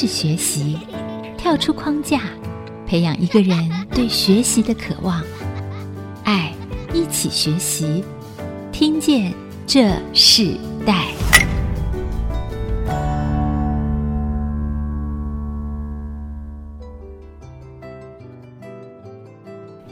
是学习，跳出框架，培养一个人对学习的渴望。爱，一起学习，听见这世代。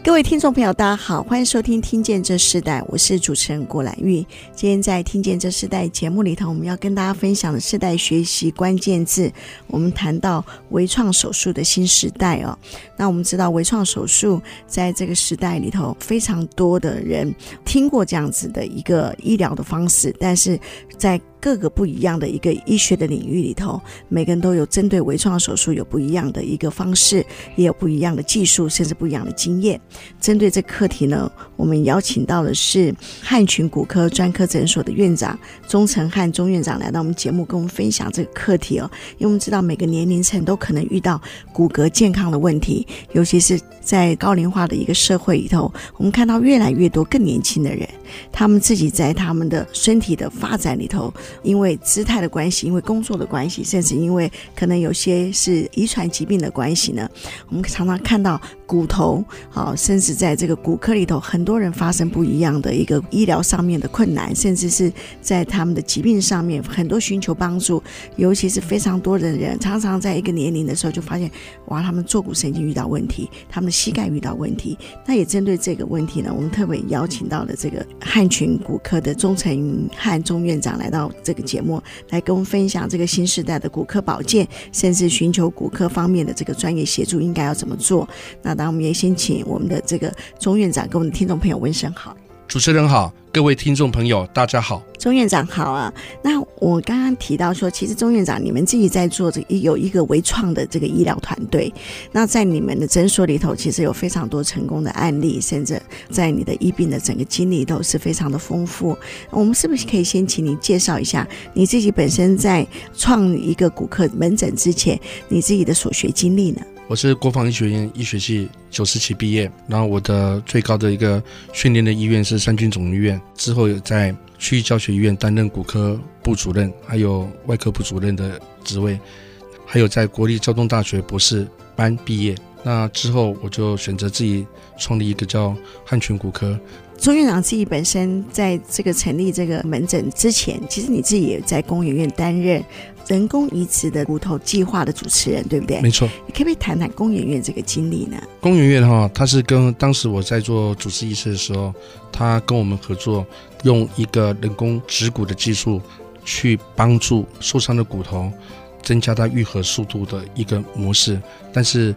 各位听众朋友，大家好，欢迎收听《听见这世代》，我是主持人郭兰玉。今天在《听见这世代》节目里头，我们要跟大家分享的世代学习关键字，我们谈到微创手术的新时代哦。那我们知道，微创手术在这个时代里头，非常多的人听过这样子的一个医疗的方式，但是在各个不一样的一个医学的领域里头，每个人都有针对微创手术有不一样的一个方式，也有不一样的技术，甚至不一样的经验。针对这课题呢，我们邀请到的是汉群骨科专科诊所的院长钟成汉钟院长来到我们节目，跟我们分享这个课题哦。因为我们知道每个年龄层都可能遇到骨骼健康的问题，尤其是在高龄化的一个社会里头，我们看到越来越多更年轻的人，他们自己在他们的身体的发展里头。因为姿态的关系，因为工作的关系，甚至因为可能有些是遗传疾病的关系呢，我们常常看到骨头，好，甚至在这个骨科里头，很多人发生不一样的一个医疗上面的困难，甚至是在他们的疾病上面，很多寻求帮助，尤其是非常多的人，常常在一个年龄的时候就发现，哇，他们坐骨神经遇到问题，他们的膝盖遇到问题。那也针对这个问题呢，我们特别邀请到了这个汉群骨科的钟成汉钟院长来到。这个节目来跟我们分享这个新时代的骨科保健，甚至寻求骨科方面的这个专业协助应该要怎么做。那当然，我们也先请我们的这个钟院长跟我们的听众朋友问声好。主持人好。各位听众朋友，大家好，钟院长好啊。那我刚刚提到说，其实钟院长你们自己在做这有一个微创的这个医疗团队。那在你们的诊所里头，其实有非常多成功的案例，甚至在你的医病的整个经历都是非常的丰富。我们是不是可以先请你介绍一下你自己本身在创一个骨科门诊之前，你自己的所学经历呢？我是国防医学院医学系九十期毕业，然后我的最高的一个训练的医院是三军总医院，之后有在区域教学医院担任骨科部主任，还有外科部主任的职位，还有在国立交通大学博士班毕业。那之后我就选择自己创立一个叫汉群骨科。钟院长自己本身在这个成立这个门诊之前，其实你自己也在公研院担任人工移植的骨头计划的主持人，对不对？没错。你可不可以谈谈公研院这个经历呢？公研院哈，他是跟当时我在做主治医师的时候，他跟我们合作，用一个人工植骨的技术去帮助受伤的骨头增加它愈合速度的一个模式，但是。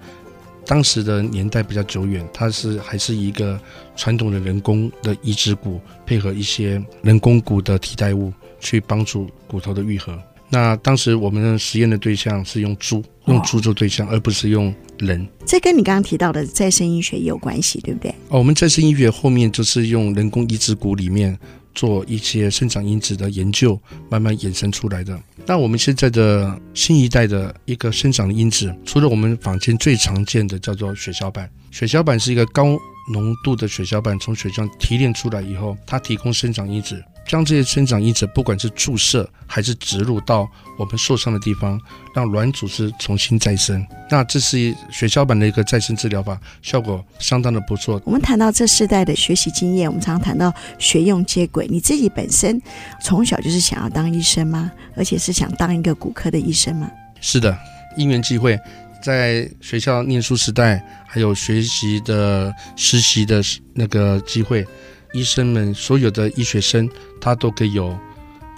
当时的年代比较久远，它是还是一个传统的人工的移植骨，配合一些人工骨的替代物去帮助骨头的愈合。那当时我们的实验的对象是用猪，用猪做对象，而不是用人。这跟你刚刚提到的再生医学也有关系，对不对？哦，我们再生医学后面就是用人工移植骨里面。做一些生长因子的研究，慢慢衍生出来的。那我们现在的新一代的一个生长因子，除了我们坊间最常见的叫做血小板，血小板是一个高浓度的血小板，从血浆提炼出来以后，它提供生长因子。将这些生长因子，不管是注射还是植入到我们受伤的地方，让软组织重新再生。那这是血小板的一个再生治疗法，效果相当的不错。我们谈到这世代的学习经验，我们常常谈到学用接轨。你自己本身从小就是想要当医生吗？而且是想当一个骨科的医生吗？是的，因缘际会，在学校念书时代，还有学习的实习的那个机会。医生们所有的医学生，他都可以有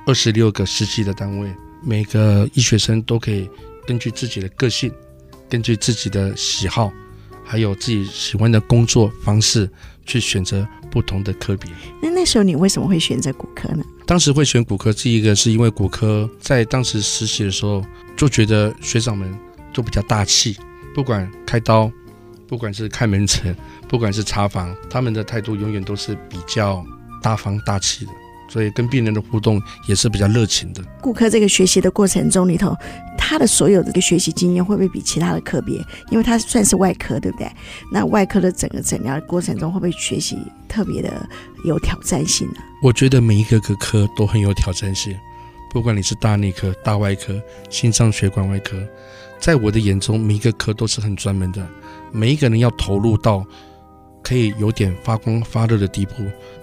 二十六个实习的单位，每个医学生都可以根据自己的个性，根据自己的喜好，还有自己喜欢的工作方式，去选择不同的科别。那那时候你为什么会选择骨科呢？当时会选骨科，第一个是因为骨科在当时实习的时候，就觉得学长们都比较大气，不管开刀。不管是开门诊，不管是查房，他们的态度永远都是比较大方大气的，所以跟病人的互动也是比较热情的。顾客这个学习的过程中里头，他的所有的个学习经验会不会比其他的科别？因为他算是外科，对不对？那外科的整个诊疗的过程中，会不会学习特别的有挑战性呢？我觉得每一个个科都很有挑战性，不管你是大内科、大外科、心脏血管外科，在我的眼中，每一个科都是很专门的。每一个人要投入到可以有点发光发热的地步，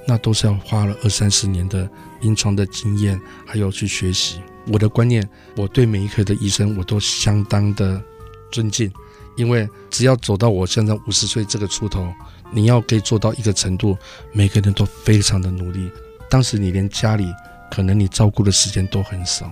那都是要花了二三十年的临床的经验，还有去学习。我的观念，我对每一科的医生我都相当的尊敬，因为只要走到我现在五十岁这个出头，你要可以做到一个程度，每个人都非常的努力。当时你连家里可能你照顾的时间都很少，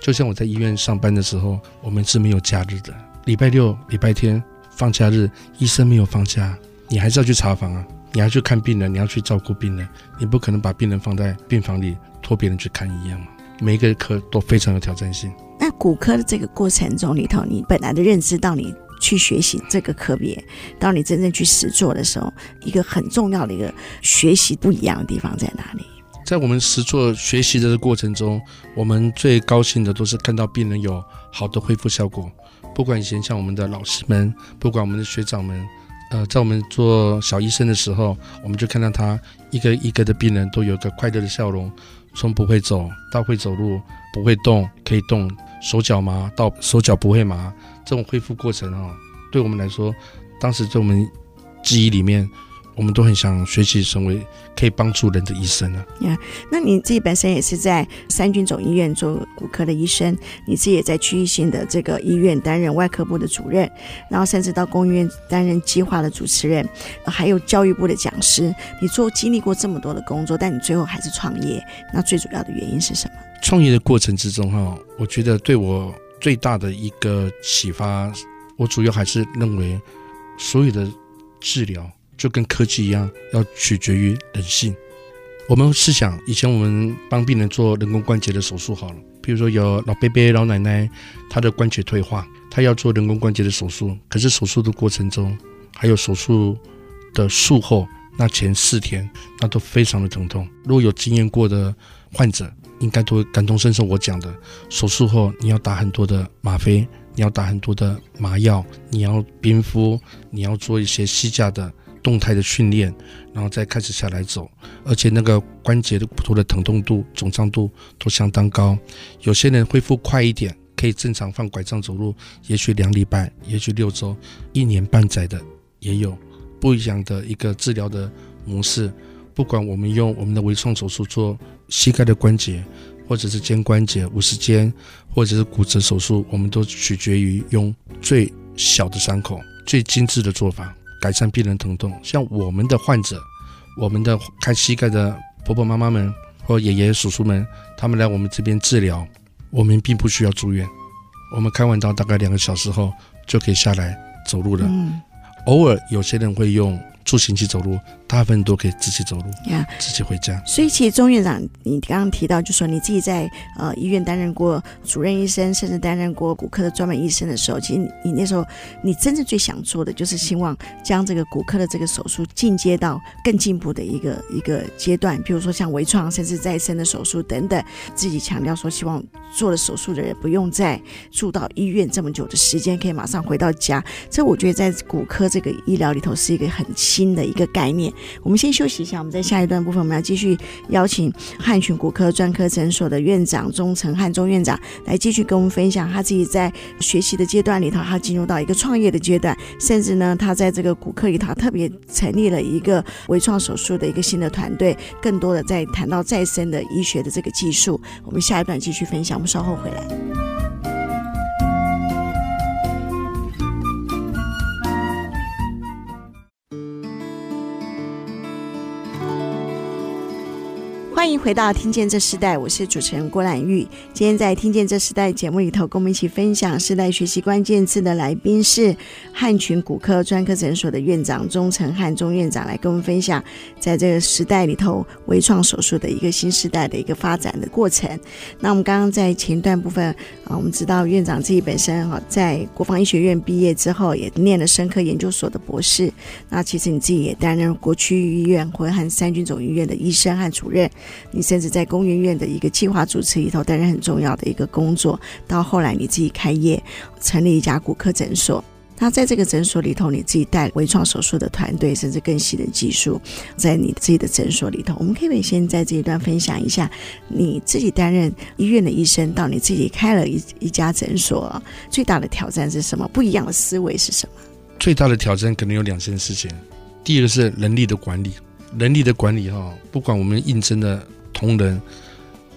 就像我在医院上班的时候，我们是没有假日的，礼拜六、礼拜天。放假日，医生没有放假，你还是要去查房啊，你要去看病人，你要去照顾病人，你不可能把病人放在病房里托别人去看一样嘛。每一个科都非常有挑战性。那骨科的这个过程中里头，你本来的认知到你去学习这个科别，到你真正去实做的时候，一个很重要的一个学习不一样的地方在哪里？在我们实做学习的过程中，我们最高兴的都是看到病人有好的恢复效果。不管以前像我们的老师们，不管我们的学长们，呃，在我们做小医生的时候，我们就看到他一个一个的病人都有个快乐的笑容，从不会走到会走路，不会动可以动，手脚麻到手脚不会麻，这种恢复过程啊，对我们来说，当时在我们记忆里面。我们都很想学习成为可以帮助人的医生啊。呀，那你自己本身也是在三军总医院做骨科的医生，你自己也在区域性的这个医院担任外科部的主任，然后甚至到公医院担任计划的主持人，还有教育部的讲师。你做经历过这么多的工作，但你最后还是创业，那最主要的原因是什么？创业的过程之中，哈，我觉得对我最大的一个启发，我主要还是认为所有的治疗。就跟科技一样，要取决于人性。我们试想，以前我们帮病人做人工关节的手术好了，比如说有老伯伯、老奶奶，他的关节退化，他要做人工关节的手术，可是手术的过程中，还有手术的术后，那前四天，那都非常的疼痛。如果有经验过的患者，应该都会感同身受。我讲的，手术后你要打很多的吗啡，你要打很多的麻药，你要冰敷，你要做一些膝架的。动态的训练，然后再开始下来走，而且那个关节的骨头的疼痛度、肿胀度都相当高。有些人恢复快一点，可以正常放拐杖走路，也许两礼拜，也许六周、一年半载的也有不一样的一个治疗的模式。不管我们用我们的微创手术做膝盖的关节，或者是肩关节、五十肩，或者是骨折手术，我们都取决于用最小的伤口、最精致的做法。改善病人疼痛，像我们的患者，我们的看膝盖的婆婆妈妈们或爷爷叔叔们，他们来我们这边治疗，我们并不需要住院，我们开完刀大概两个小时后就可以下来走路了。嗯，偶尔有些人会用。助行器走路，大部分都可以自己走路，yeah. 自己回家。所以，其实钟院长，你刚刚提到，就说你自己在呃医院担任过主任医生，甚至担任过骨科的专门医生的时候，其实你，你那时候你真正最想做的，就是希望将这个骨科的这个手术进阶到更进步的一个一个阶段，比如说像微创，甚至再生的手术等等。自己强调说，希望做了手术的人不用再住到医院这么久的时间，可以马上回到家。这我觉得在骨科这个医疗里头是一个很。新的一个概念，我们先休息一下。我们在下一段部分，我们要继续邀请汉群骨科专科诊所的院长钟成汉钟院长来继续跟我们分享他自己在学习的阶段里头，他进入到一个创业的阶段，甚至呢，他在这个骨科里头特别成立了一个微创手术的一个新的团队，更多的在谈到再生的医学的这个技术。我们下一段继续分享，我们稍后回来。欢迎回到《听见这时代》，我是主持人郭兰玉。今天在《听见这时代》节目里头，跟我们一起分享时代学习关键字的来宾是汉群骨科专科诊所的院长钟成汉钟院长，来跟我们分享在这个时代里头微创手术的一个新时代的一个发展的过程。那我们刚刚在前段部分啊，我们知道院长自己本身哈，在国防医学院毕业之后，也念了生科研究所的博士。那其实你自己也担任国区医院或和三军总医院的医生和主任。你甚至在工研院的一个计划主持里头担任很重要的一个工作，到后来你自己开业，成立一家骨科诊所。那在这个诊所里头，你自己带微创手术的团队，甚至更细的技术，在你自己的诊所里头，我们可以先在这一段分享一下你自己担任医院的医生，到你自己开了一一家诊所，最大的挑战是什么？不一样的思维是什么？最大的挑战可能有两件事情，第一个是人力的管理，人力的管理哈，不管我们应征的同仁，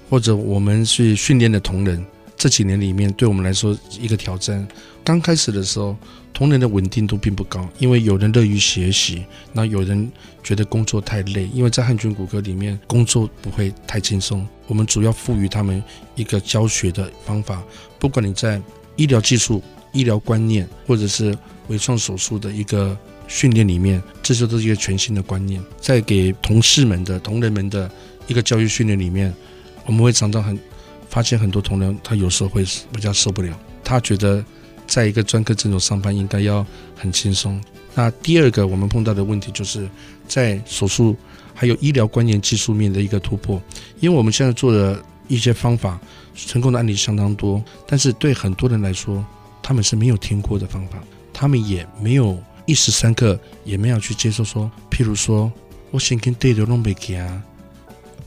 或者我们去训练的同仁。这几年里面，对我们来说一个挑战。刚开始的时候，同仁的稳定度并不高，因为有人乐于学习，那有人觉得工作太累。因为在汉军骨科里面，工作不会太轻松。我们主要赋予他们一个教学的方法，不管你在医疗技术、医疗观念，或者是微创手术的一个训练里面，这些都是一个全新的观念。在给同事们的同仁们的一个教育训练里面，我们会常常很。发现很多同仁，他有时候会比较受不了。他觉得，在一个专科诊所上班应该要很轻松。那第二个我们碰到的问题，就是在手术还有医疗观念技术面的一个突破。因为我们现在做的一些方法，成功的案例相当多，但是对很多人来说，他们是没有听过的方法，他们也没有一时三刻也没有去接受说，譬如说，我先跟对的弄没给啊，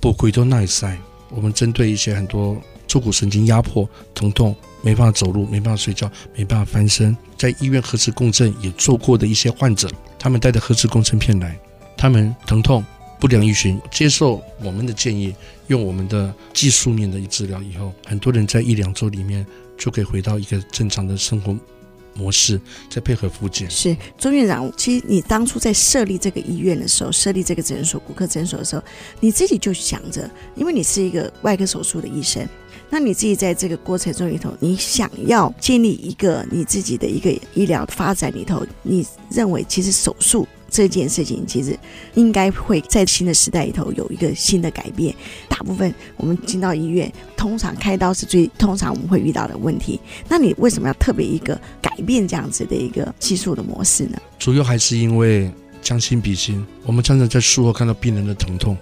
不回头耐塞。我们针对一些很多坐骨神经压迫、疼痛、没办法走路、没办法睡觉、没办法翻身，在医院核磁共振也做过的一些患者，他们带着核磁共振片来，他们疼痛不良于循，接受我们的建议，用我们的技术面的治疗以后，很多人在一两周里面就可以回到一个正常的生活模式，再配合复健。是钟院长，其实你当初在设立这个医院的时候，设立这个诊所骨科诊所的时候，你自己就想着，因为你是一个外科手术的医生，那你自己在这个过程中里头，你想要建立一个你自己的一个医疗发展里头，你认为其实手术。这件事情其实应该会在新的时代里头有一个新的改变。大部分我们进到医院，通常开刀是最通常我们会遇到的问题。那你为什么要特别一个改变这样子的一个技术的模式呢？主要还是因为将心比心。我们常常在术后看到病人的疼痛，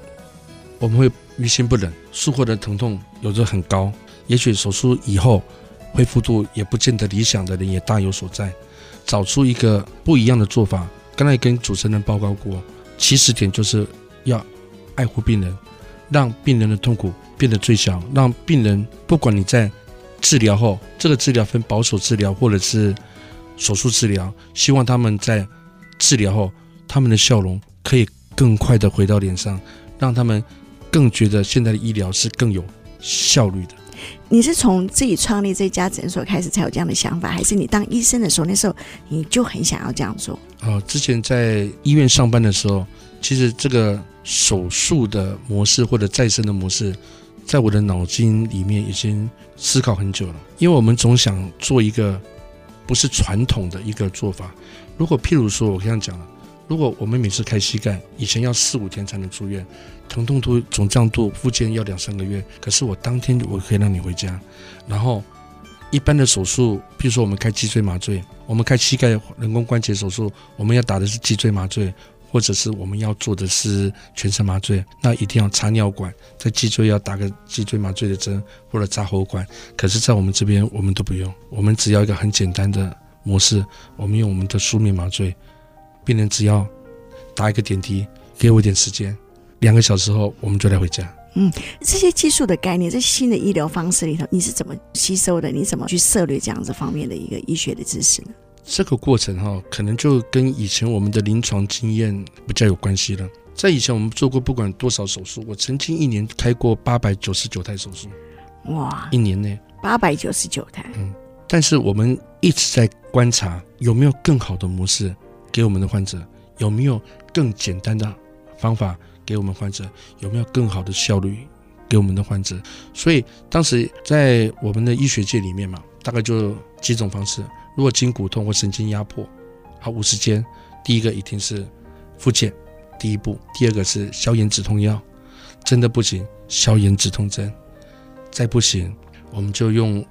我们会于心不忍。术后的疼痛有着很高，也许手术以后恢复度也不见得理想的人也大有所在。找出一个不一样的做法。刚才跟主持人报告过，起始点就是要爱护病人，让病人的痛苦变得最小，让病人不管你在治疗后，这个治疗分保守治疗或者是手术治疗，希望他们在治疗后，他们的笑容可以更快的回到脸上，让他们更觉得现在的医疗是更有效率的。你是从自己创立这家诊所开始才有这样的想法，还是你当医生的时候，那时候你就很想要这样做？哦，之前在医院上班的时候，其实这个手术的模式或者再生的模式，在我的脑筋里面已经思考很久了。因为我们总想做一个不是传统的一个做法。如果譬如说，我刚刚讲。如果我们每次开膝盖，以前要四五天才能出院，疼痛度、肿胀度、复健要两三个月。可是我当天我可以让你回家。然后，一般的手术，比如说我们开脊椎麻醉，我们开膝盖人工关节手术，我们要打的是脊椎麻醉，或者是我们要做的是全身麻醉，那一定要插尿管，在脊椎要打个脊椎麻醉的针，或者插喉管。可是，在我们这边，我们都不用，我们只要一个很简单的模式，我们用我们的书面麻醉。病人只要打一个点滴，给我一点时间，两个小时后我们就来回家。嗯，这些技术的概念，这新的医疗方式里头，你是怎么吸收的？你怎么去涉猎这样子方面的一个医学的知识呢？这个过程哈，可能就跟以前我们的临床经验比较有关系了。在以前我们做过不管多少手术，我曾经一年开过八百九十九台手术。哇！一年内八百九十九台。嗯，但是我们一直在观察有没有更好的模式。给我们的患者有没有更简单的方法？给我们患者有没有更好的效率？给我们的患者，所以当时在我们的医学界里面嘛，大概就几种方式。如果筋骨痛或神经压迫，好，五十间，第一个一定是复健，第一步；第二个是消炎止痛药，真的不行，消炎止痛针，再不行，我们就用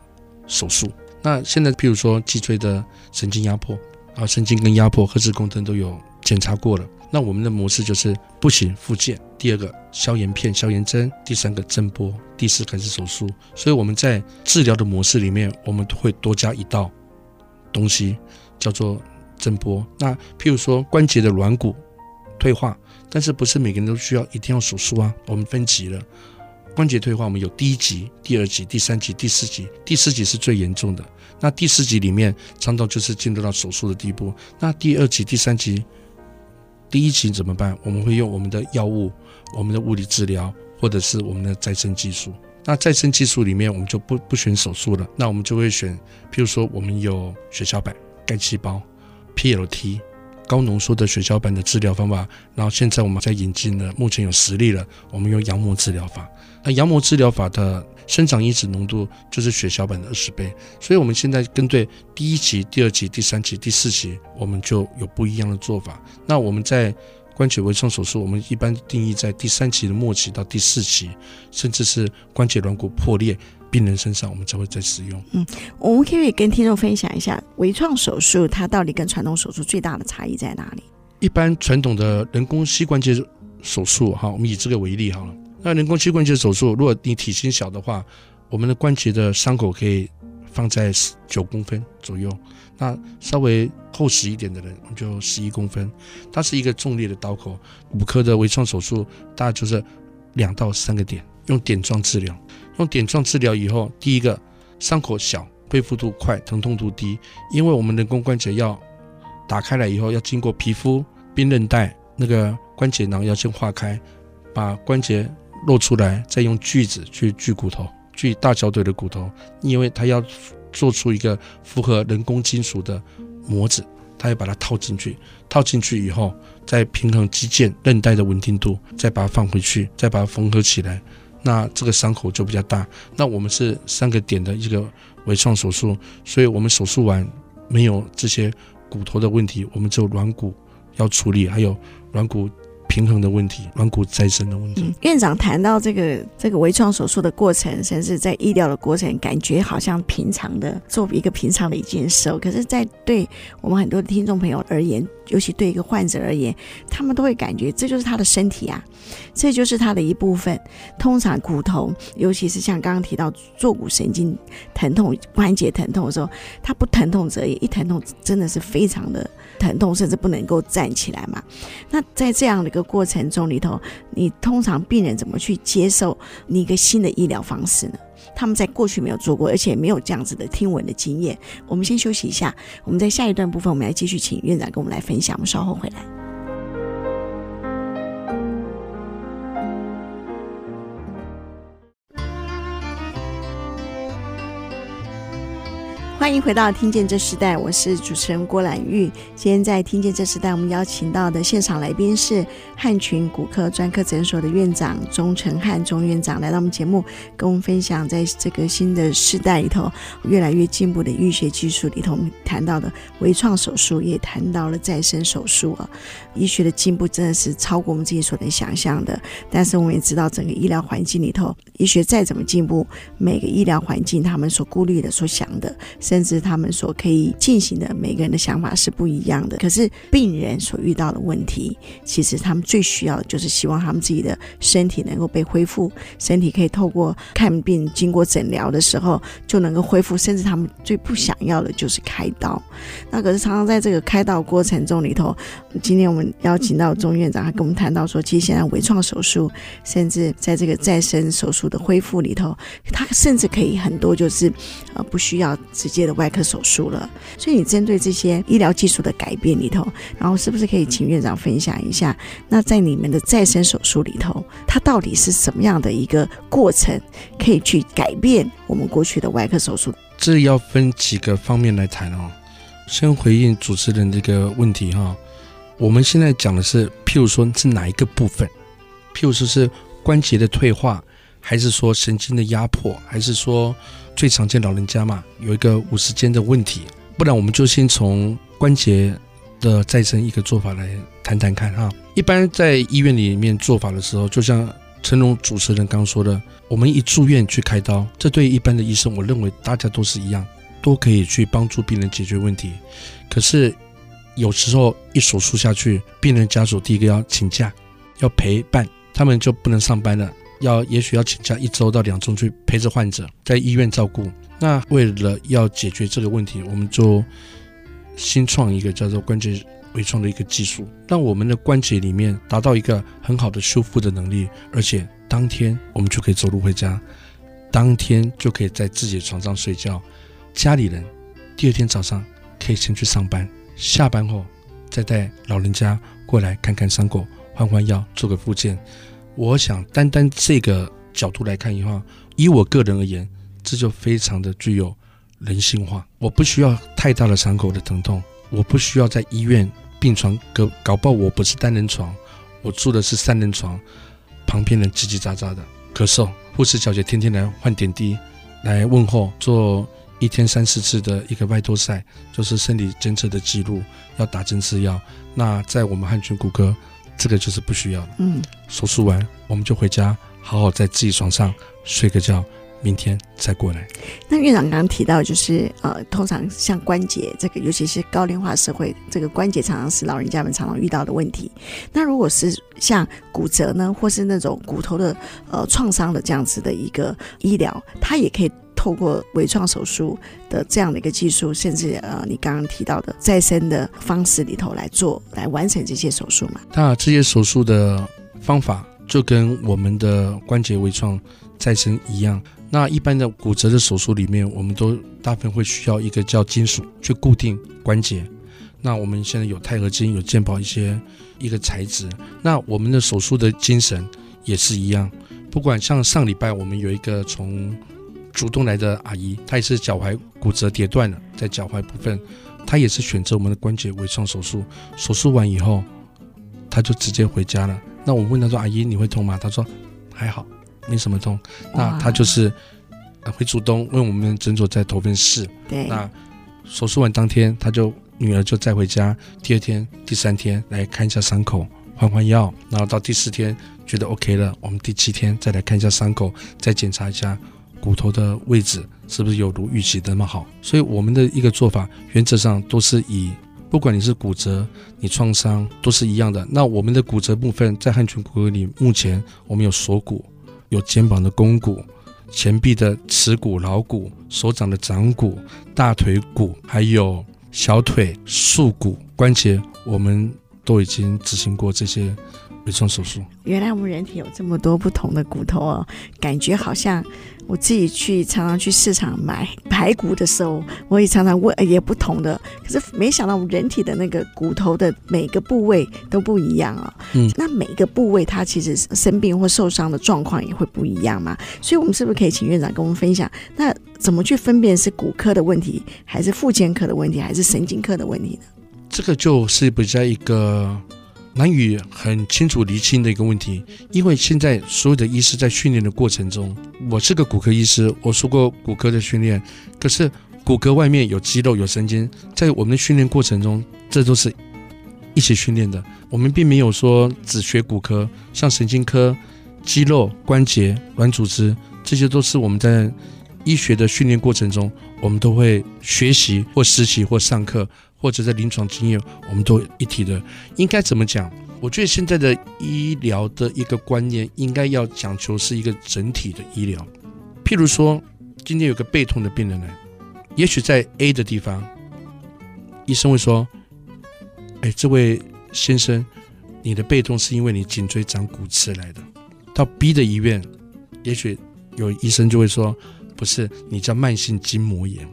手术。那现在譬如说脊椎的神经压迫。啊，神经根压迫、核磁共振都有检查过了。那我们的模式就是不行复健，第二个消炎片、消炎针，第三个震波，第四个是手术。所以我们在治疗的模式里面，我们会多加一道东西，叫做震波。那譬如说关节的软骨退化，但是不是每个人都需要一定要手术啊？我们分级了。关节退化，我们有第一级、第二级、第三级、第四级。第四级是最严重的。那第四级里面，常常就是进入到手术的地步。那第二级、第三级，第一级怎么办？我们会用我们的药物、我们的物理治疗，或者是我们的再生技术。那再生技术里面，我们就不不选手术了。那我们就会选，譬如说，我们有血小板、干细胞、PLT。高浓缩的血小板的治疗方法，然后现在我们在引进了，目前有实例了。我们用羊膜治疗法，那羊膜治疗法的生长因子浓度就是血小板的二十倍，所以我们现在针对第一级、第二级、第三级、第四级，我们就有不一样的做法。那我们在关节微创手术，我们一般定义在第三期的末期到第四期，甚至是关节软骨破裂。病人身上，我们才会再使用。嗯，我们可以跟听众分享一下微创手术，它到底跟传统手术最大的差异在哪里？一般传统的人工膝关节手术，哈，我们以这个为例好了。那人工膝关节手术，如果你体型小的话，我们的关节的伤口可以放在九公分左右。那稍微厚实一点的人，就十一公分。它是一个重力的刀口。骨科的微创手术，大概就是两到三个点，用点状治疗。用点状治疗以后，第一个伤口小，恢复度快，疼痛度低。因为我们人工关节要打开来以后，要经过皮肤、髌韧带那个关节囊要先化开，把关节露出来，再用锯子去锯骨头，锯大小腿的骨头。因为它要做出一个符合人工金属的模子，它要把它套进去，套进去以后，再平衡肌腱、韧带的稳定度，再把它放回去，再把它缝合起来。那这个伤口就比较大。那我们是三个点的一个微创手术，所以我们手术完没有这些骨头的问题，我们只有软骨要处理，还有软骨。平衡的问题，软骨再生的问题。院长谈到这个这个微创手术的过程，甚至在医疗的过程，感觉好像平常的做一个平常的一件事。可是，在对我们很多的听众朋友而言，尤其对一个患者而言，他们都会感觉这就是他的身体啊，这就是他的一部分。通常骨头，尤其是像刚刚提到坐骨神经疼痛、关节疼痛的时候，他不疼痛则已，一疼痛真的是非常的。疼痛甚至不能够站起来嘛？那在这样的一个过程中里头，你通常病人怎么去接受你一个新的医疗方式呢？他们在过去没有做过，而且没有这样子的听闻的经验。我们先休息一下，我们在下一段部分，我们来继续请院长跟我们来分享。我们稍后回来。欢迎回到《听见这时代》，我是主持人郭兰玉。今天在《听见这时代》，我们邀请到的现场来宾是汉群骨科专科诊所的院长钟成汉钟院长，来到我们节目，跟我们分享在这个新的时代里头，越来越进步的医学技术里头，我们谈到的微创手术，也谈到了再生手术啊。医学的进步真的是超过我们自己所能想象的。但是我们也知道，整个医疗环境里头，医学再怎么进步，每个医疗环境他们所顾虑的、所想的，甚至他们所可以进行的，每个人的想法是不一样的。可是病人所遇到的问题，其实他们最需要的就是希望他们自己的身体能够被恢复，身体可以透过看病、经过诊疗的时候就能够恢复。甚至他们最不想要的就是开刀。那可是常常在这个开刀过程中里头，今天我们邀请到钟院长，他跟我们谈到说，其实现在微创手术，甚至在这个再生手术的恢复里头，他甚至可以很多就是呃不需要直接的外科手术了，所以你针对这些医疗技术的改变里头，然后是不是可以请院长分享一下？那在你们的再生手术里头，它到底是什么样的一个过程，可以去改变我们过去的外科手术？这要分几个方面来谈哦。先回应主持人这个问题哈，我们现在讲的是，譬如说是哪一个部分？譬如说是关节的退化，还是说神经的压迫，还是说？最常见老人家嘛，有一个五十肩的问题，不然我们就先从关节的再生一个做法来谈谈看哈。一般在医院里面做法的时候，就像陈龙主持人刚说的，我们一住院去开刀，这对一般的医生，我认为大家都是一样，都可以去帮助病人解决问题。可是有时候一手术下去，病人家属第一个要请假，要陪伴，他们就不能上班了。要也许要请假一周到两周去陪着患者在医院照顾。那为了要解决这个问题，我们就新创一个叫做关节微创的一个技术，让我们的关节里面达到一个很好的修复的能力，而且当天我们就可以走路回家，当天就可以在自己的床上睡觉，家里人第二天早上可以先去上班，下班后再带老人家过来看看伤口，换换药，做个复健。我想单单这个角度来看的话，以我个人而言，这就非常的具有人性化。我不需要太大的伤口的疼痛，我不需要在医院。病床搞搞不好我不是单人床，我住的是三人床，旁边人叽叽喳喳的咳嗽，护士小姐天天来换点滴，来问候，做一天三四次的一个外托赛，就是生理监测的记录，要打针吃药。那在我们汉泉骨科，这个就是不需要了。嗯，手术完我们就回家，好好在自己床上睡个觉。明天再过来。那院长刚刚提到，就是呃，通常像关节这个，尤其是高龄化社会，这个关节常常是老人家们常常遇到的问题。那如果是像骨折呢，或是那种骨头的呃创伤的这样子的一个医疗，它也可以透过微创手术的这样的一个技术，甚至呃，你刚刚提到的再生的方式里头来做，来完成这些手术嘛？那这些手术的方法就跟我们的关节微创再生一样。那一般的骨折的手术里面，我们都大部分会需要一个叫金属去固定关节。那我们现在有钛合金，有健保一些一个材质。那我们的手术的精神也是一样，不管像上礼拜我们有一个从主动来的阿姨，她也是脚踝骨折跌断了，在脚踝部分，她也是选择我们的关节微创手术。手术完以后，她就直接回家了。那我问她说：“阿姨，你会痛吗？”她说：“还好。”没什么痛，那她就是会主动问我们诊所在投份市。对，那手术完当天，她就女儿就带回家，第二天、第三天来看一下伤口，换换药，然后到第四天觉得 OK 了，我们第七天再来看一下伤口，再检查一下骨头的位置是不是有如预期的那么好。所以我们的一个做法，原则上都是以。不管你是骨折，你创伤都是一样的。那我们的骨折部分在汉泉骨科里，目前我们有锁骨。有肩膀的肱骨、前臂的耻骨、桡骨、手掌的掌骨、大腿骨，还有小腿、束骨关节，我们都已经执行过这些微创手术。原来我们人体有这么多不同的骨头哦，感觉好像。我自己去常常去市场买排骨的时候，我也常常问，也不同的，可是没想到我们人体的那个骨头的每个部位都不一样啊。嗯，那每个部位它其实生病或受伤的状况也会不一样嘛。所以，我们是不是可以请院长跟我们分享，那怎么去分辨是骨科的问题，还是附件科的问题，还是神经科的问题呢？这个就是比较一个。难以很清楚厘清的一个问题，因为现在所有的医师在训练的过程中，我是个骨科医师，我说过骨科的训练，可是骨骼外面有肌肉有神经，在我们的训练过程中，这都是一起训练的。我们并没有说只学骨科，像神经科、肌肉、关节、软组织，这些都是我们在医学的训练过程中，我们都会学习或实习或上课。或者在临床经验，我们都一体的。应该怎么讲？我觉得现在的医疗的一个观念，应该要讲求是一个整体的医疗。譬如说，今天有个背痛的病人来，也许在 A 的地方，医生会说：“哎，这位先生，你的背痛是因为你颈椎长骨刺来的。”到 B 的医院，也许有医生就会说：“不是，你叫慢性筋膜炎。”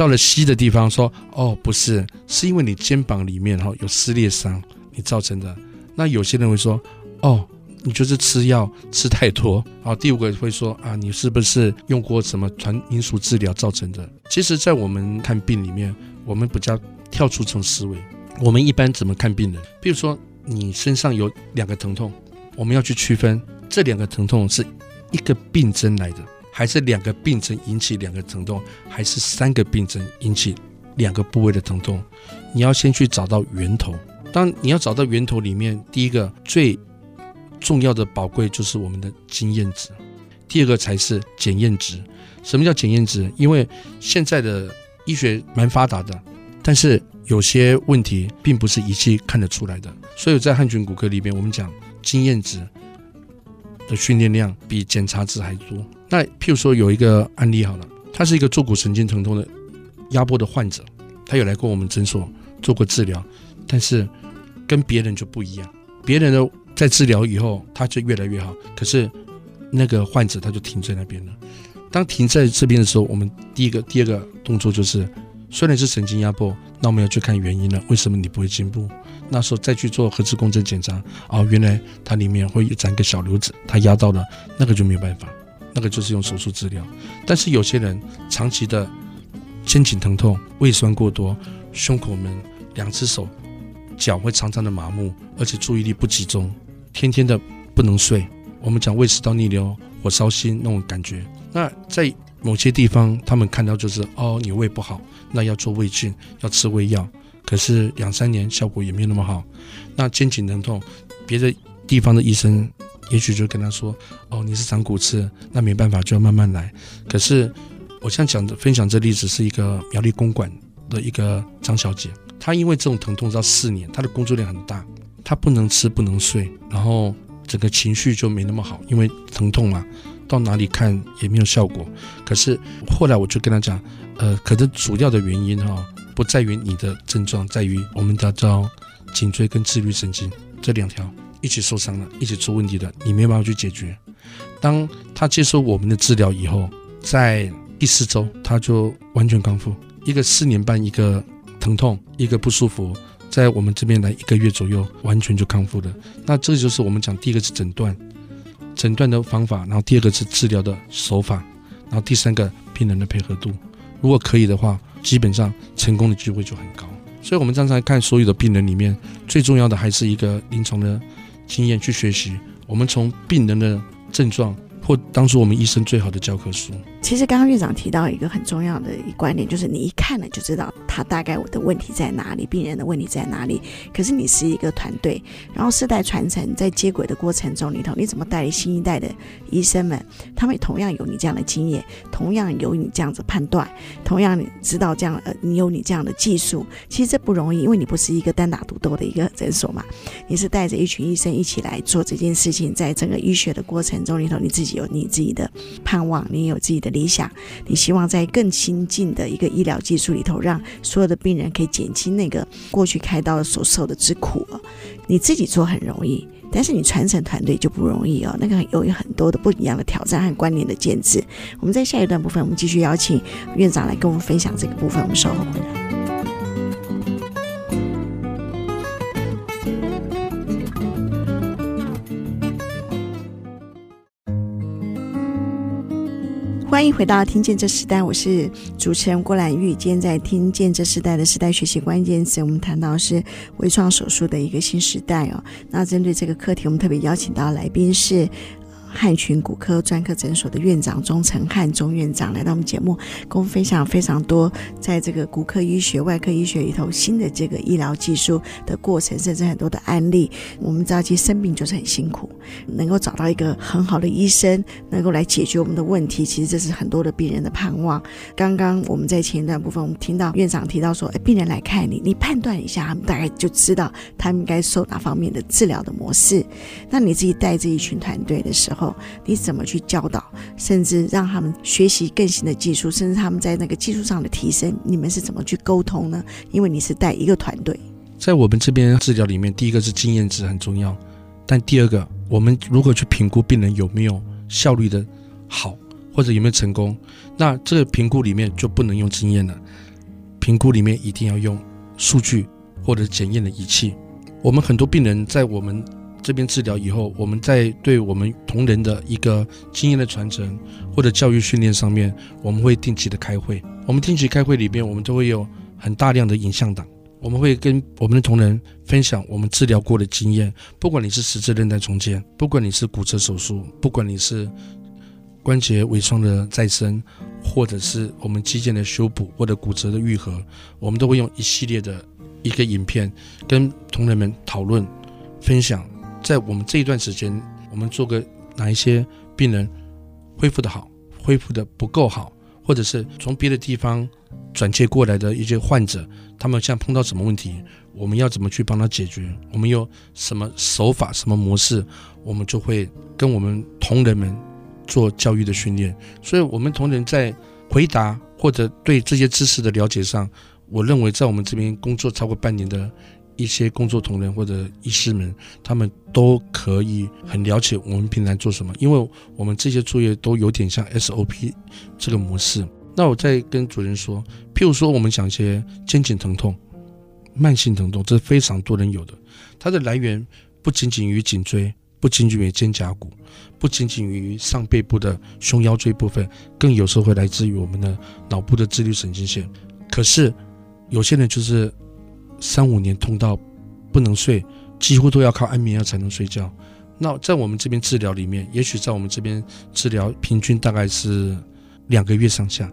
到了西的地方，说哦，不是，是因为你肩膀里面哈有撕裂伤，你造成的。那有些人会说，哦，你就是吃药吃太多。好，第五个会说啊，你是不是用过什么传因素治疗造成的？其实，在我们看病里面，我们比较跳出这种思维。我们一般怎么看病人？比如说，你身上有两个疼痛，我们要去区分这两个疼痛是一个病症来的。还是两个病症引起两个疼痛，还是三个病症引起两个部位的疼痛？你要先去找到源头。当你要找到源头里面，第一个最重要的宝贵就是我们的经验值，第二个才是检验值。什么叫检验值？因为现在的医学蛮发达的，但是有些问题并不是仪器看得出来的。所以在汉群骨科里面，我们讲经验值的训练量比检查值还多。那譬如说有一个案例好了，他是一个坐骨神经疼痛的压迫的患者，他有来过我们诊所做过治疗，但是跟别人就不一样。别人的在治疗以后，他就越来越好，可是那个患者他就停在那边了。当停在这边的时候，我们第一个、第二个动作就是，虽然是神经压迫，那我们要去看原因了，为什么你不会进步？那时候再去做核磁共振检查，哦，原来它里面会长一个小瘤子，它压到了，那个就没有办法，那个就是用手术治疗。但是有些人长期的肩颈疼痛、胃酸过多、胸口闷、两只手、脚会常常的麻木，而且注意力不集中，天天的不能睡。我们讲胃食道逆流、火烧心那种感觉。那在某些地方，他们看到就是哦，你胃不好，那要做胃镜，要吃胃药。可是两三年效果也没有那么好。那肩颈疼痛，别的地方的医生也许就跟他说：“哦，你是长骨刺，那没办法，就要慢慢来。”可是我现在讲的分享这例子是一个苗栗公馆的一个张小姐，她因为这种疼痛到四年，她的工作量很大，她不能吃不能睡，然后整个情绪就没那么好，因为疼痛嘛，到哪里看也没有效果。可是后来我就跟她讲，呃，可是主要的原因哈、不在于你的症状，在于我们的叫颈椎跟自律神经这两条一起受伤了，一起出问题的，你没有办法去解决。当他接受我们的治疗以后，在第四周他就完全康复。一个四年半一个疼痛，一个不舒服，在我们这边来一个月左右，完全就康复了。那这就是我们讲第一个是诊断，诊断的方法，然后第二个是治疗的手法，然后第三个病人的配合度。如果可以的话。基本上成功的机会就很高，所以我们常常看所有的病人里面，最重要的还是一个临床的经验去学习。我们从病人的症状，或当初我们医生最好的教科书。其实刚刚院长提到一个很重要的一观点，就是你一看了就知道他大概我的问题在哪里，病人的问题在哪里。可是你是一个团队，然后世代传承在接轨的过程中里头，你怎么带新一代的医生们？他们同样有你这样的经验，同样有你这样子判断，同样你知道这样呃，你有你这样的技术。其实这不容易，因为你不是一个单打独斗的一个诊所嘛，你是带着一群医生一起来做这件事情。在整个医学的过程中里头，你自己有你自己的盼望，你有自己的。理想，你希望在更亲近的一个医疗技术里头，让所有的病人可以减轻那个过去开刀所受的之苦。你自己做很容易，但是你传承团队就不容易哦。那个有很多的不一样的挑战和观念的建制。我们在下一段部分，我们继续邀请院长来跟我们分享这个部分。我们稍后回来。欢迎回到《听见这时代》，我是主持人郭兰玉。今天在《听见这时代》的时代学习关键词，我们谈到是微创手术的一个新时代哦。那针对这个课题，我们特别邀请到来宾是。汉群骨科专科诊所的院长钟成汉钟院长来到我们节目，跟我们分享非常多在这个骨科医学、外科医学里头新的这个医疗技术的过程，甚至很多的案例。我们知道，其实生病就是很辛苦，能够找到一个很好的医生，能够来解决我们的问题，其实这是很多的病人的盼望。刚刚我们在前一段部分，我们听到院长提到说，哎，病人来看你，你判断一下，他们大概就知道他们应该受哪方面的治疗的模式。那你自己带着一群团队的时候，后，你怎么去教导，甚至让他们学习更新的技术，甚至他们在那个技术上的提升，你们是怎么去沟通呢？因为你是带一个团队，在我们这边治疗里面，第一个是经验值很重要，但第二个，我们如何去评估病人有没有效率的好，或者有没有成功，那这个评估里面就不能用经验了，评估里面一定要用数据或者检验的仪器。我们很多病人在我们。这边治疗以后，我们在对我们同仁的一个经验的传承或者教育训练上面，我们会定期的开会。我们定期开会里边，我们都会有很大量的影像档，我们会跟我们的同仁分享我们治疗过的经验。不管你是十字韧带重建，不管你是骨折手术，不管你是关节微创的再生，或者是我们肌腱的修补或者骨折的愈合，我们都会用一系列的一个影片跟同仁们讨论分享。在我们这一段时间，我们做个哪一些病人恢复的好，恢复的不够好，或者是从别的地方转接过来的一些患者，他们现在碰到什么问题，我们要怎么去帮他解决？我们有什么手法、什么模式，我们就会跟我们同仁们做教育的训练。所以，我们同仁在回答或者对这些知识的了解上，我认为在我们这边工作超过半年的一些工作同仁或者医师们，他们都可以很了解我们平台做什么，因为我们这些作业都有点像 SOP 这个模式。那我再跟主任说，譬如说我们讲一些肩颈疼痛、慢性疼痛，这是非常多人有的，它的来源不仅仅于颈椎。不仅仅于肩胛骨，不仅仅于上背部的胸腰椎部分，更有时候会来自于我们的脑部的自律神经线。可是有些人就是三五年痛到不能睡，几乎都要靠安眠药才能睡觉。那在我们这边治疗里面，也许在我们这边治疗平均大概是两个月上下，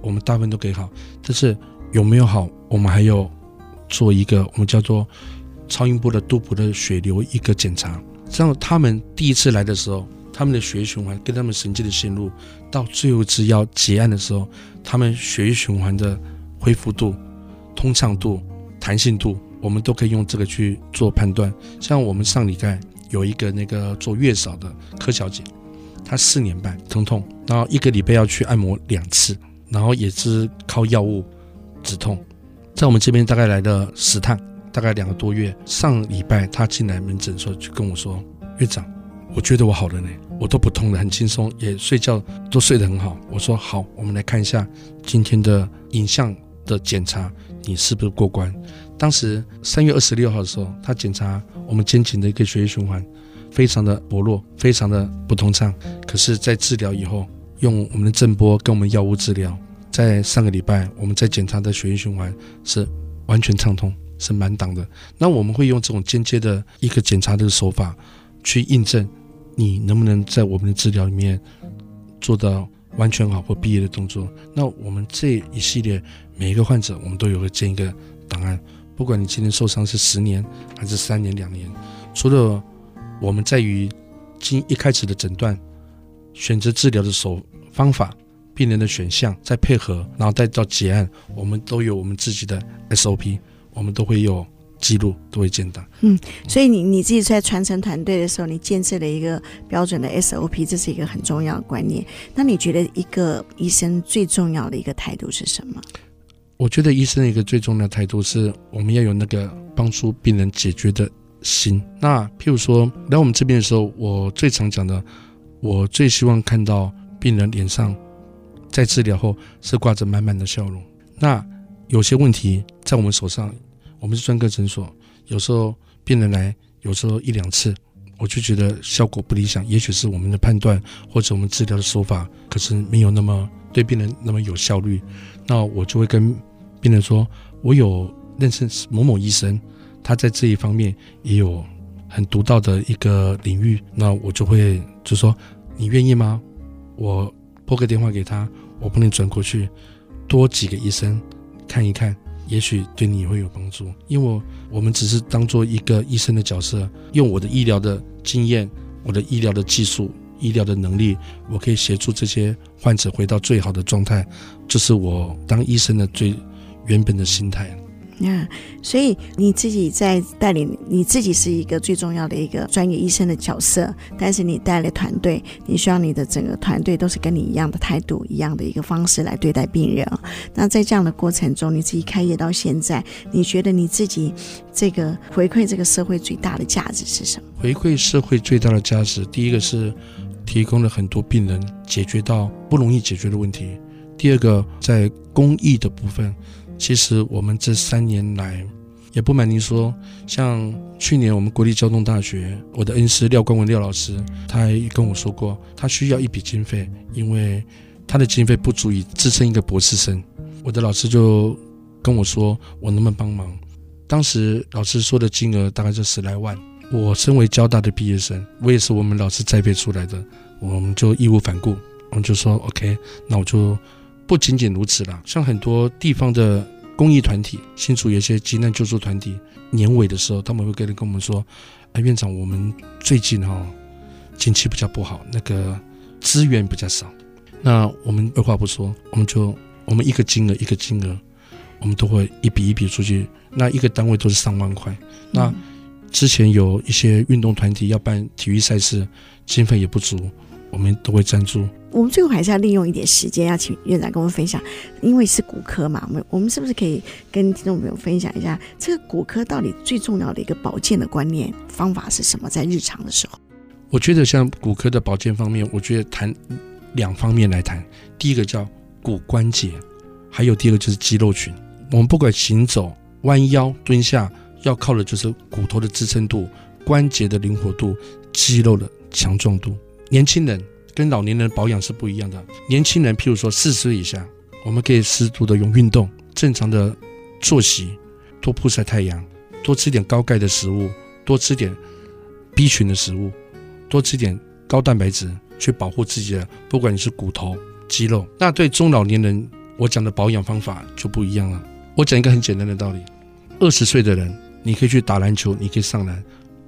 我们大部分都给好。但是有没有好，我们还有做一个我们叫做超音波的杜普的血流一个检查。像他们第一次来的时候，他们的血液循环跟他们神经的线路，到最后一次要结案的时候，他们血液循环的恢复度、通畅度、弹性度，我们都可以用这个去做判断。像我们上礼拜有一个那个做月嫂的柯小姐，她四年半疼痛，然后一个礼拜要去按摩两次，然后也是靠药物止痛，在我们这边大概来了十趟。大概两个多月，上礼拜她进来门诊的时候就跟我说：“院长，我觉得我好了呢，我都不痛了，很轻松，也睡觉都睡得很好。”我说：“好，我们来看一下今天的影像的检查，你是不是过关？”当时三月二十六号的时候，他检查我们肩颈的一个血液循环非常的薄弱，非常的不通畅。可是，在治疗以后，用我们的震波跟我们药物治疗，在上个礼拜我们在检查的血液循环是完全畅通。是满档的，那我们会用这种间接的一个检查的手法，去印证你能不能在我们的治疗里面做到完全好或毕业的动作。那我们这一系列每一个患者，我们都有个建一个档案，不管你今天受伤是十年还是三年两年，除了我们在于经一开始的诊断、选择治疗的手方法、病人的选项，再配合，然后再到结案，我们都有我们自己的 SOP。我们都会有记录，都会建档。嗯，所以你你自己在传承团队的时候，你建设了一个标准的 SOP，这是一个很重要的观念。那你觉得一个医生最重要的一个态度是什么？我觉得医生的一个最重要的态度是，我们要有那个帮助病人解决的心。那譬如说来我们这边的时候，我最常讲的，我最希望看到病人脸上在治疗后是挂着满满的笑容。那有些问题在我们手上，我们是专科诊所，有时候病人来，有时候一两次，我就觉得效果不理想。也许是我们的判断或者我们治疗的手法，可是没有那么对病人那么有效率。那我就会跟病人说，我有认识某某医生，他在这一方面也有很独到的一个领域。那我就会就说，你愿意吗？我拨个电话给他，我帮你转过去，多几个医生。看一看，也许对你会有帮助。因为我，我们只是当做一个医生的角色，用我的医疗的经验、我的医疗的技术、医疗的能力，我可以协助这些患者回到最好的状态。这是我当医生的最原本的心态。那、所以你自己在带领，你自己是一个最重要的一个专业医生的角色，但是你带了团队，你需要你的整个团队都是跟你一样的态度，一样的一个方式来对待病人。那在这样的过程中，你自己开业到现在，你觉得你自己这个回馈这个社会最大的价值是什么？回馈社会最大的价值，第一个是提供了很多病人解决到不容易解决的问题，第二个在公益的部分。其实我们这三年来，也不瞒您说，像去年我们国立交通大学，我的恩师廖光文廖老师，他还跟我说过，他需要一笔经费，因为他的经费不足以支撑一个博士生。我的老师就跟我说，我能不能帮忙？当时老师说的金额大概就十来万。我身为交大的毕业生，我也是我们老师栽培出来的，我们就义无反顾，我们就说 OK，那我就。不仅仅如此啦，像很多地方的公益团体，新竹有些急难救助团体，年尾的时候他们会跟跟我们说：“哎，院长，我们最近哈、哦，经济比较不好，那个资源比较少。那我们二话不说，我们就我们一个金额一个金额，我们都会一笔一笔出去。那一个单位都是上万块。那之前有一些运动团体要办体育赛事，经费也不足，我们都会赞助。我们最后还是要利用一点时间，要请院长跟我们分享，因为是骨科嘛，我们我们是不是可以跟听众朋友分享一下，这个骨科到底最重要的一个保健的观念方法是什么？在日常的时候，我觉得像骨科的保健方面，我觉得谈两方面来谈，第一个叫骨关节，还有第二个就是肌肉群。我们不管行走、弯腰、蹲下，要靠的就是骨头的支撑度、关节的灵活度、肌肉的强壮度。年轻人跟老年人保养是不一样的。年轻人，譬如说四十岁以下，我们可以适度的用运动、正常的作息、多曝晒太阳、多吃点高钙的食物、多吃点 B 群的食物、多吃点高蛋白质，去保护自己的，不管你是骨头、肌肉。那对中老年人，我讲的保养方法就不一样了。我讲一个很简单的道理：二十岁的人，你可以去打篮球，你可以上篮；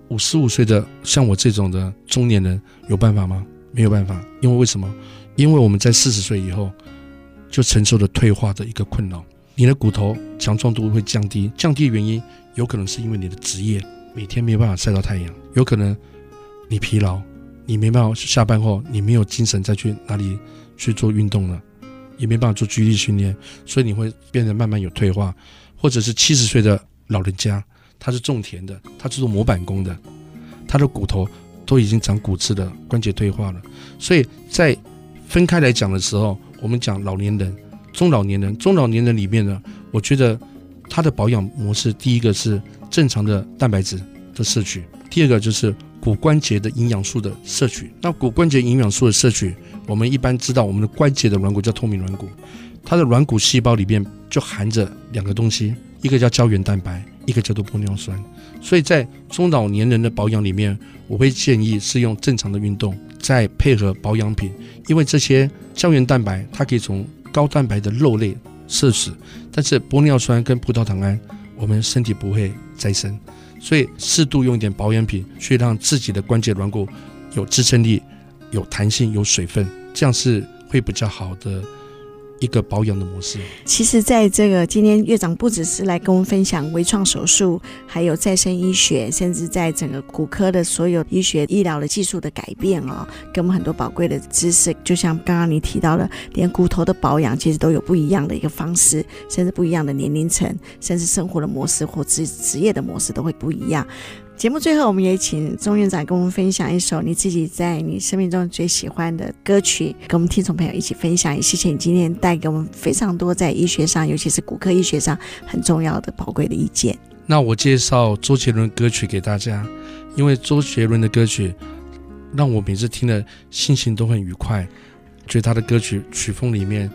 五十五岁的像我这种的中年人，有办法吗？没有办法，因为为什么？因为我们在四十岁以后，就承受了退化的一个困扰，你的骨头强壮度会降低。降低的原因，有可能是因为你的职业每天没有办法晒到太阳，有可能你疲劳，你没办法下班后你没有精神再去哪里去做运动了。也没办法做肌力训练，所以你会变得慢慢有退化，或者是七十岁的老人家，他是种田的，他是做模板工的，他的骨头都已经长骨刺了，关节退化了。所以在分开来讲的时候，我们讲老年人、中老年人，中老年人里面呢，我觉得他的保养模式，第一个是正常的蛋白质的摄取，第二个就是骨关节的营养素的摄取。那骨关节营养素的摄取。我们一般知道，我们的关节的软骨叫透明软骨，它的软骨细胞里面就含着两个东西，一个叫胶原蛋白，一个叫做玻尿酸。所以在中老年人的保养里面，我会建议是用正常的运动，再配合保养品，因为这些胶原蛋白它可以从高蛋白的肉类摄取，但是玻尿酸跟葡萄糖胺我们身体不会再生，所以适度用一点保养品去让自己的关节软骨有支撑力。有弹性、有水分，这样是会比较好的一个保养的模式。其实，在这个今天院长不只是来跟我们分享微创手术，还有再生医学，甚至在整个骨科的所有医学医疗的技术的改变哦，给我们很多宝贵的知识。就像刚刚你提到的，连骨头的保养其实都有不一样的一个方式，甚至不一样的年龄层，甚至生活的模式或职职业的模式都会不一样。节目最后，我们也请钟院长跟我们分享一首你自己在你生命中最喜欢的歌曲，跟我们听众朋友一起分享。也谢谢你今天带给我们非常多在医学上，尤其是骨科医学上很重要的宝贵的意见。那我介绍周杰伦歌曲给大家，因为周杰伦的歌曲让我每次听了心情都很愉快，觉得他的歌曲曲风里面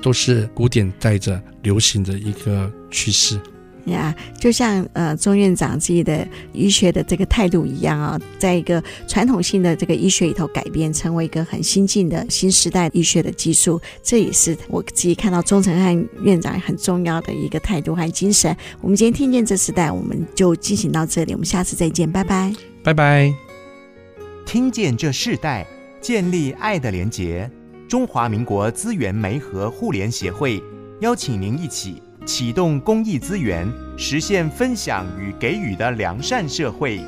都是古典带着流行的一个趋势。呀，yeah, 就像呃，钟院长自己的医学的这个态度一样啊，在一个传统性的这个医学里头改变，成为一个很新进的新时代医学的技术，这也是我自己看到钟成汉院长很重要的一个态度和精神。我们今天听见这时代，我们就进行到这里，我们下次再见，拜拜，拜拜。听见这世代，建立爱的连结。中华民国资源媒和互联协会邀请您一起。启动公益资源，实现分享与给予的良善社会。